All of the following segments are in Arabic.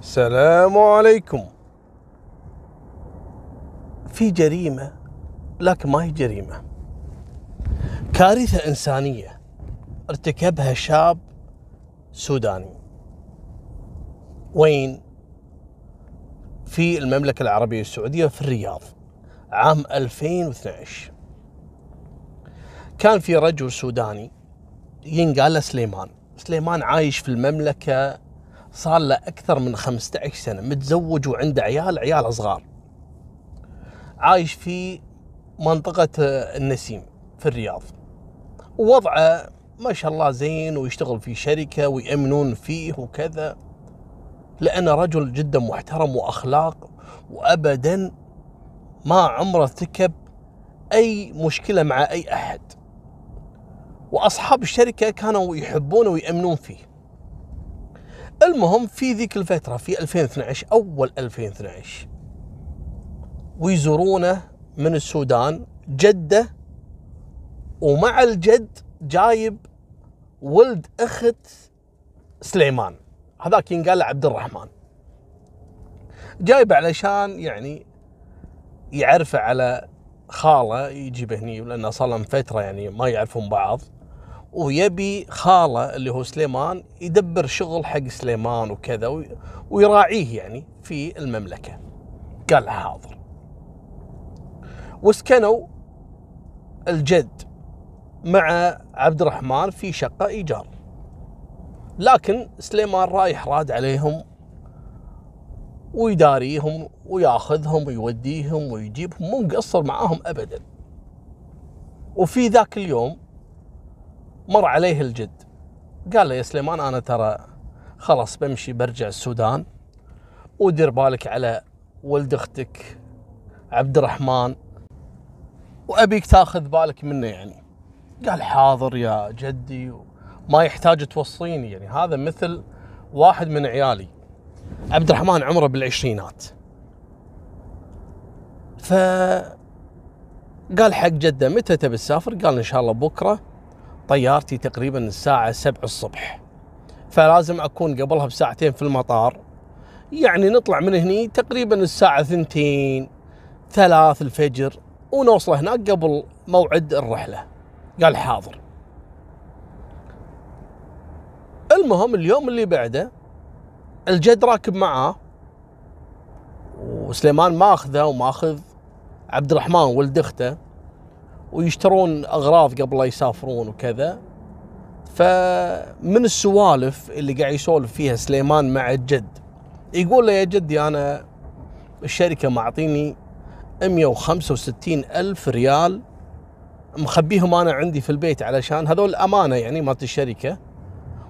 السلام عليكم. في جريمة لكن ما هي جريمة. كارثة إنسانية ارتكبها شاب سوداني. وين؟ في المملكة العربية السعودية في الرياض عام 2012 كان في رجل سوداني ينقال سليمان. سليمان عايش في المملكة صار له أكثر من 15 سنة متزوج وعنده عيال عيال صغار عايش في منطقة النسيم في الرياض. ووضعه ما شاء الله زين ويشتغل في شركة ويأمنون فيه وكذا. لأنه رجل جدا محترم وأخلاق وأبدا ما عمره ارتكب أي مشكلة مع أي أحد. وأصحاب الشركة كانوا يحبونه ويأمنون فيه. المهم في ذيك الفترة في 2012 أول 2012 ويزورونه من السودان جدة ومع الجد جايب ولد أخت سليمان. هذاك ينقال عبد الرحمن. جايب علشان يعني يعرفه على خاله يجيبه هني لأنه صار لهم فترة يعني ما يعرفون بعض. ويبي خاله اللي هو سليمان يدبر شغل حق سليمان وكذا ويراعيه يعني في المملكة. قال حاضر. وسكنوا الجد مع عبد الرحمن في شقة إيجار. لكن سليمان رايح راد عليهم ويداريهم وياخذهم ويوديهم ويجيبهم مو مقصر معاهم ابدا. وفي ذاك اليوم مر عليه الجد. قال له يا سليمان أنا ترى خلاص بمشي برجع السودان. ودير بالك على ولد أختك عبد الرحمن وأبيك تاخذ بالك منه يعني. قال حاضر يا جدي ما يحتاج توصيني. يعني هذا مثل واحد من عيالي. عبد الرحمن عمره بالعشرينات. ف قال حق جده متى تبي تسافر؟ قال إن شاء الله بكرة. طيارتي تقريبا الساعة 7 الصبح. فلازم أكون قبلها بساعتين في المطار. يعني نطلع من هني تقريبا الساعة ثنتين ثلاث الفجر ونوصل هناك قبل موعد الرحلة. قال حاضر. المهم اليوم اللي بعده الجد راكب معاه وسليمان ماخذه وماخذ عبد الرحمن ولد اخته. ويشترون أغراض قبل لا يسافرون وكذا. فمن السوالف اللي قاعد يسولف فيها سليمان مع الجد يقول له يا جدي أنا الشركة معطيني 165 ألف ريال مخبيهم أنا عندي في البيت علشان هذول امانه يعني مالت الشركة.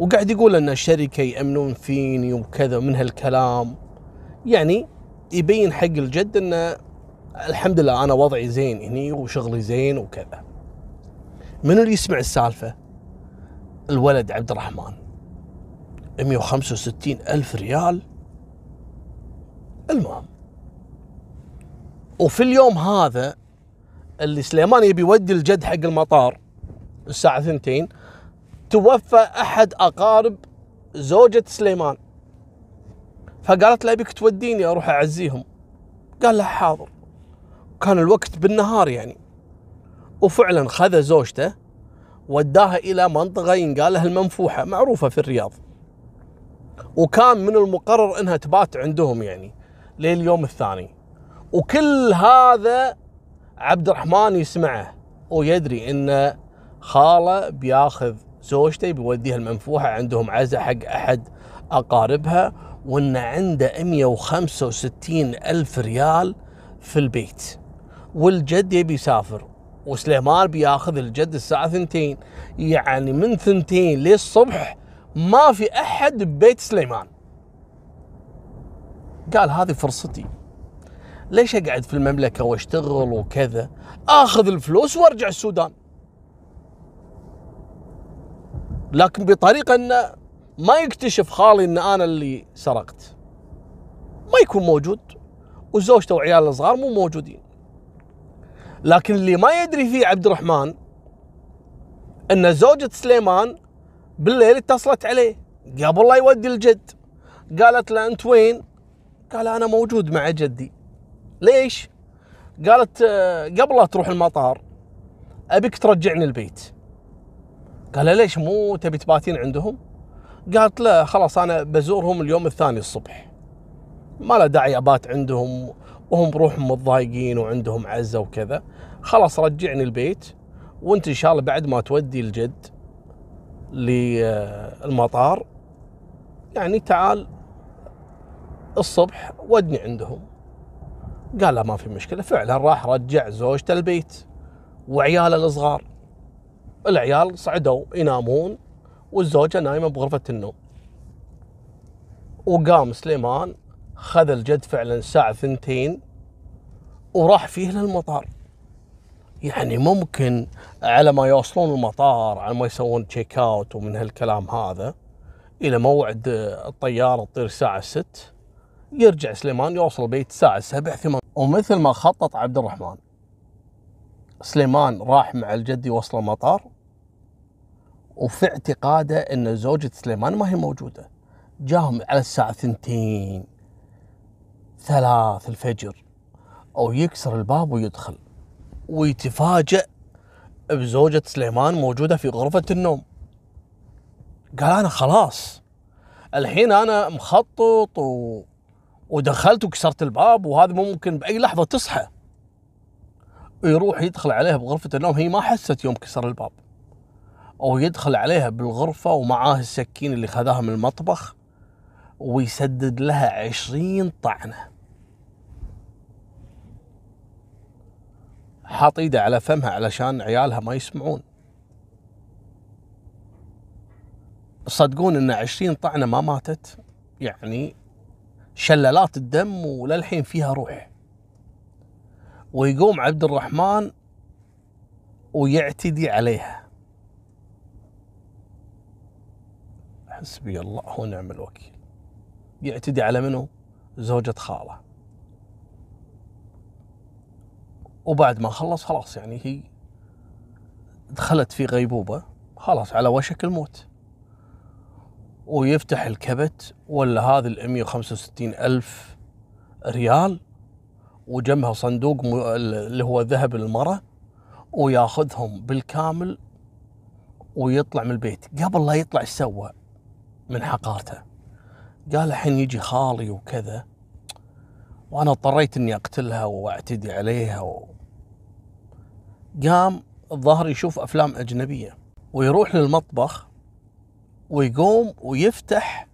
وقاعد يقول إن الشركة يأمنون فيني وكذا من هالكلام. يعني يبين حق الجد إنه الحمد لله أنا وضعي زين هني وشغلي زين وكذا. من اللي يسمع السالفة؟ الولد عبد الرحمن. 165 ألف ريال. المهم. وفي اليوم هذا اللي سليمان يبي يودي الجد حق المطار الساعة ثنتين توفى أحد أقارب زوجة سليمان. فقالت له أبيك توديني أروح أعزيهم؟ قال له حاضر. كان الوقت بالنهار يعني. وفعلا خذ زوجته وداها إلى منطقة ينقال لها المنفوحة معروفة في الرياض. وكان من المقرر إنها تبات عندهم يعني لليوم الثاني. وكل هذا عبد الرحمن يسمعه ويدري إن خالة بياخذ زوجته بيوديها المنفوحة عندهم عزة حق أحد أقاربها وإن عنده 165 ألف ريال في البيت. والجد يبي يسافر وسليمان بياخذ الجد الساعة ثنتين. يعني من ثنتين للصبح ما في أحد ببيت سليمان. قال هذه فرصتي. ليش أقعد في المملكة وأشتغل وكذا؟ آخذ الفلوس وأرجع السودان. لكن بطريقة أنه ما يكتشف خالي أن أنا اللي سرقت. ما يكون موجود. وزوجته وعياله الصغار مو موجودين. لكن اللي ما يدري فيه عبد الرحمن إن زوجة سليمان بالليل اتصلت عليه قبل لا يودي الجد قالت له أنت وين؟ قال أنا موجود مع جدي ليش؟ قالت آه، قبل لا تروح المطار أبيك ترجعني البيت قال ليش مو تبي تباتين عندهم؟ قالت لا خلاص أنا بزورهم اليوم الثاني الصبح ما له داعي أبات عندهم وهم بروحهم متضايقين وعندهم عزة وكذا. خلاص رجعني البيت وانت إن شاء الله بعد ما تودي الجد للمطار يعني تعال الصبح ودني عندهم. قال لا ما في مشكلة فعلا راح رجع زوجته البيت وعياله الصغار. العيال صعدوا ينامون والزوجة نايمة بغرفة النوم. وقام سليمان خذ الجد فعلا الساعة ثنتين وراح فيه للمطار. يعني ممكن على ما يوصلون المطار على ما يسوون check out ومن هالكلام هذا إلى موعد الطيارة تطير الساعة 6 يرجع سليمان يوصل البيت الساعة 7 8 ومثل ما خطط عبد الرحمن سليمان راح مع الجد يوصل المطار وفي اعتقاده إن زوجة سليمان ما هي موجودة. جاهم على الساعة ثنتين ثلاث الفجر أو يكسر الباب ويدخل. ويتفاجأ بزوجة سليمان موجودة في غرفة النوم. قال أنا خلاص الحين أنا مخطط و... ودخلت وكسرت الباب وهذا ممكن بأي لحظة تصحى. ويروح يدخل عليها بغرفة النوم هي ما حست يوم كسر الباب. أو يدخل عليها بالغرفة ومعاه السكين اللي خذاها من المطبخ. ويسدد لها عشرين طعنة. حاط إيده على فمها علشان عيالها ما يسمعون. صدقون إن عشرين طعنة ما ماتت. يعني شلالات الدم وللحين فيها روح. ويقوم عبد الرحمن ويعتدي عليها. حسبي الله ونعم الوكيل. يعتدي على منه زوجة خالة. وبعد ما خلص خلاص يعني هي دخلت في غيبوبة خلاص على وشك الموت. ويفتح الكبت ولا هذه ال 165 ألف ريال وجنبها صندوق اللي هو ذهب المرة وياخذهم بالكامل ويطلع من البيت. قبل لا يطلع إيش سوى من حقارته؟ قال الحين يجي خالي وكذا وأنا اضطريت إني أقتلها وأعتدي عليها و... قام الظاهر يشوف أفلام أجنبية ويروح للمطبخ ويقوم ويفتح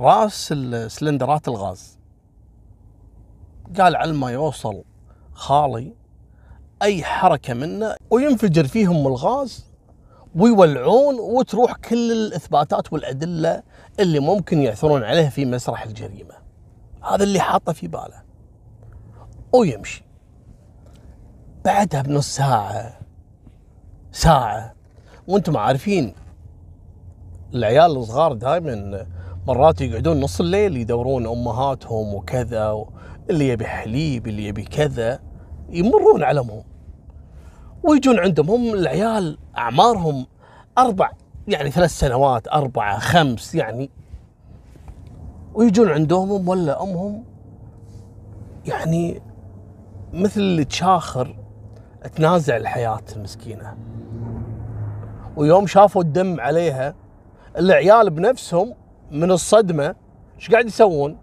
رأس السلندرات الغاز. قال على ما يوصل خالي أي حركة منه وينفجر فيهم الغاز ويولعون وتروح كل الإثباتات والأدلة اللي ممكن يعثرون عليها في مسرح الجريمة. هذا اللي حاطه في باله. ويمشي. بعدها بنص ساعة ساعة. وأنتم عارفين العيال الصغار دائما مرات يقعدون نص الليل يدورون أمهاتهم وكذا اللي يبي حليب اللي يبي كذا يمرون على امهم ويجون عندهم هم العيال أعمارهم أربع يعني ثلاث سنوات أربعة خمس يعني ويجون عندهم ولا أمهم يعني مثل اللي تشاخر تنازع الحياة المسكينة ويوم شافوا الدم عليها العيال بنفسهم من الصدمة إيش قاعد يسوون؟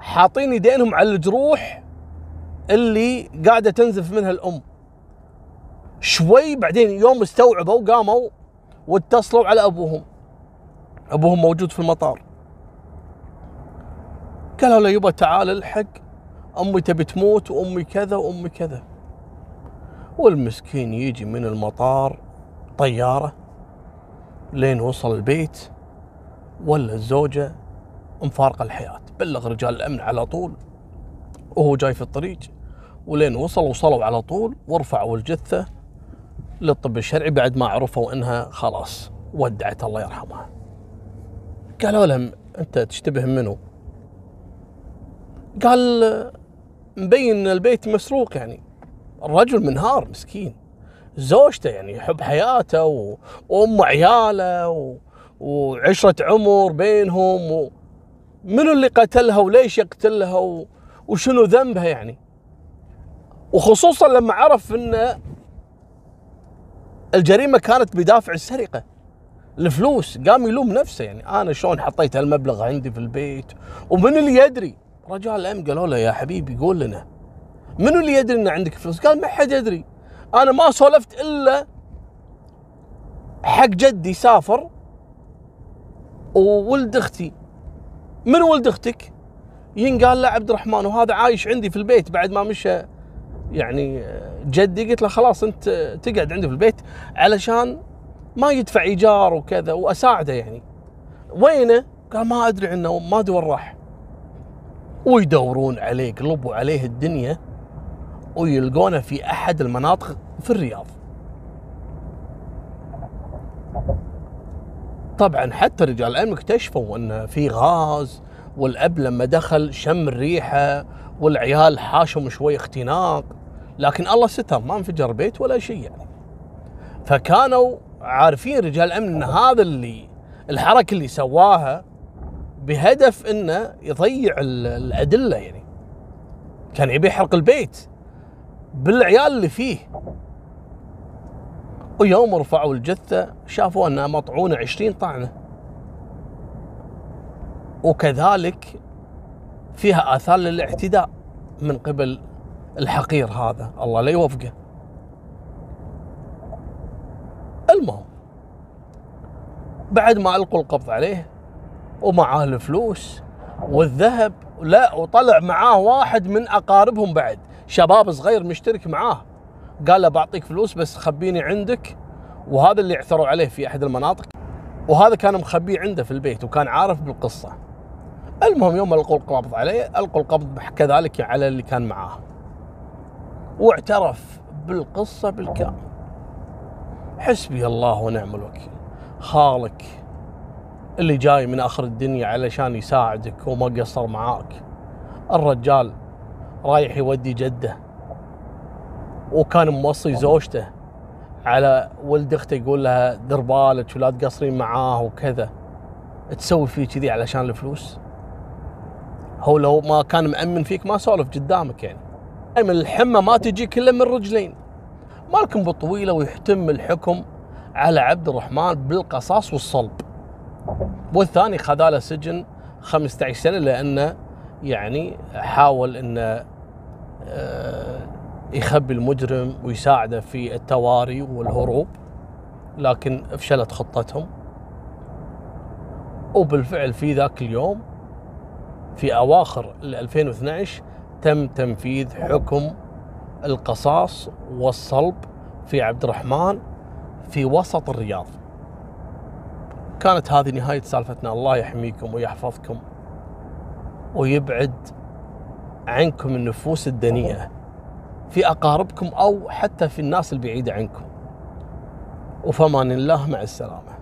حاطين يدينهم على الجروح اللي قاعدة تنزف منها الأم شوي بعدين يوم استوعبوا قاموا واتصلوا على أبوهم. أبوهم موجود في المطار. قالوا له يبا تعال الحق أمي تبي تموت وأمي كذا وأمي كذا. والمسكين يجي من المطار طيارة لين وصل البيت ولا الزوجة مفارقة الحياة. بلغ رجال الأمن على طول وهو جاي في الطريق. ولين وصل وصلوا على طول ورفعوا الجثة. للطب الشرعي بعد ما عرفوا إنها خلاص ودعت الله يرحمها. قالوا لهم أنت تشتبه منو؟ قال مبين البيت مسروق يعني الرجل منهار مسكين زوجته يعني يحب حياته وأم عياله و... وعشرة عمر بينهم و... منو اللي قتلها وليش يقتلها و... وشنو ذنبها يعني وخصوصا لما عرف إن الجريمة كانت بدافع السرقه الفلوس قام يلوم نفسه يعني أنا شلون حطيت هالمبلغ عندي في البيت؟ ومن اللي يدري؟ رجال الامن قالوا له يا حبيبي قول لنا. منو اللي يدري إن عندك فلوس؟ قال ما حد يدري. أنا ما سولفت إلا حق جدي سافر وولد أختي. من ولد أختك؟ ينقال له عبد الرحمن وهذا عايش عندي في البيت بعد ما مشى يعني جدي قلت له خلاص انت تقعد عندي في البيت علشان ما يدفع إيجار وكذا وأساعده يعني. وينه؟ قال ما أدري عنه ما أدري وين راح. ويدورون عليه قلبوا عليه الدنيا ويلقونه في أحد المناطق في الرياض. طبعا حتى رجال الأمن اكتشفوا إن في غاز والأب لما دخل شم الريحة والعيال حاشهم شوي اختناق. لكن الله ستر ما انفجر بيت ولا شيء يعني. فكانوا عارفين رجال الأمن إن هذا اللي الحركة اللي سواها بهدف إنه يضيع الأدلة يعني. كان يبي يحرق البيت بالعيال اللي فيه. ويوم رفعوا الجثة شافوا أنها مطعونة 20 طعنة. وكذلك فيها آثار للاعتداء من قبل الحقير هذا. الله لا يوفقه. المهم بعد ما ألقوا القبض عليه ومعاه الفلوس والذهب لا وطلع معاه واحد من أقاربهم بعد. شباب صغير مشترك معاه. قال له بعطيك فلوس بس خبيني عندك. وهذا اللي اعثروا عليه في أحد المناطق. وهذا كان مخبيه عنده في البيت وكان عارف بالقصة. المهم يوم ألقوا القبض عليه ألقوا القبض كذلك على اللي كان معاه. واعترف بالقصة بالكامل حسبي الله ونعم الوكيل. خالك اللي جاي من آخر الدنيا علشان يساعدك وما قصر معاك. الرجال رايح يودي جده. وكان موصي زوجته على ولد أخته يقول لها دير بالك ولا تقصرين معاه وكذا. تسوي فيه كذي علشان الفلوس. هو لو ما كان مأمن فيك ما سولف قدامك يعني. دائما الحمى ما تجي كلها من رجلين. مالكم بالطويلة ويحتم الحكم على عبد الرحمن بالقصاص والصلب. والثاني خذاله سجن 15 سنة لأنه يعني حاول أنه آه، يخبي المجرم ويساعده في التواري والهروب لكن فشلت خطتهم. وبالفعل في ذاك اليوم في أواخر 2012 تم تنفيذ حكم القصاص والصلب في عبد الرحمن في وسط الرياض. كانت هذه نهاية سالفتنا. الله يحميكم ويحفظكم ويبعد عنكم النفوس الدنيئة في أقاربكم أو حتى في الناس البعيدة عنكم. وفمان الله مع السلامة.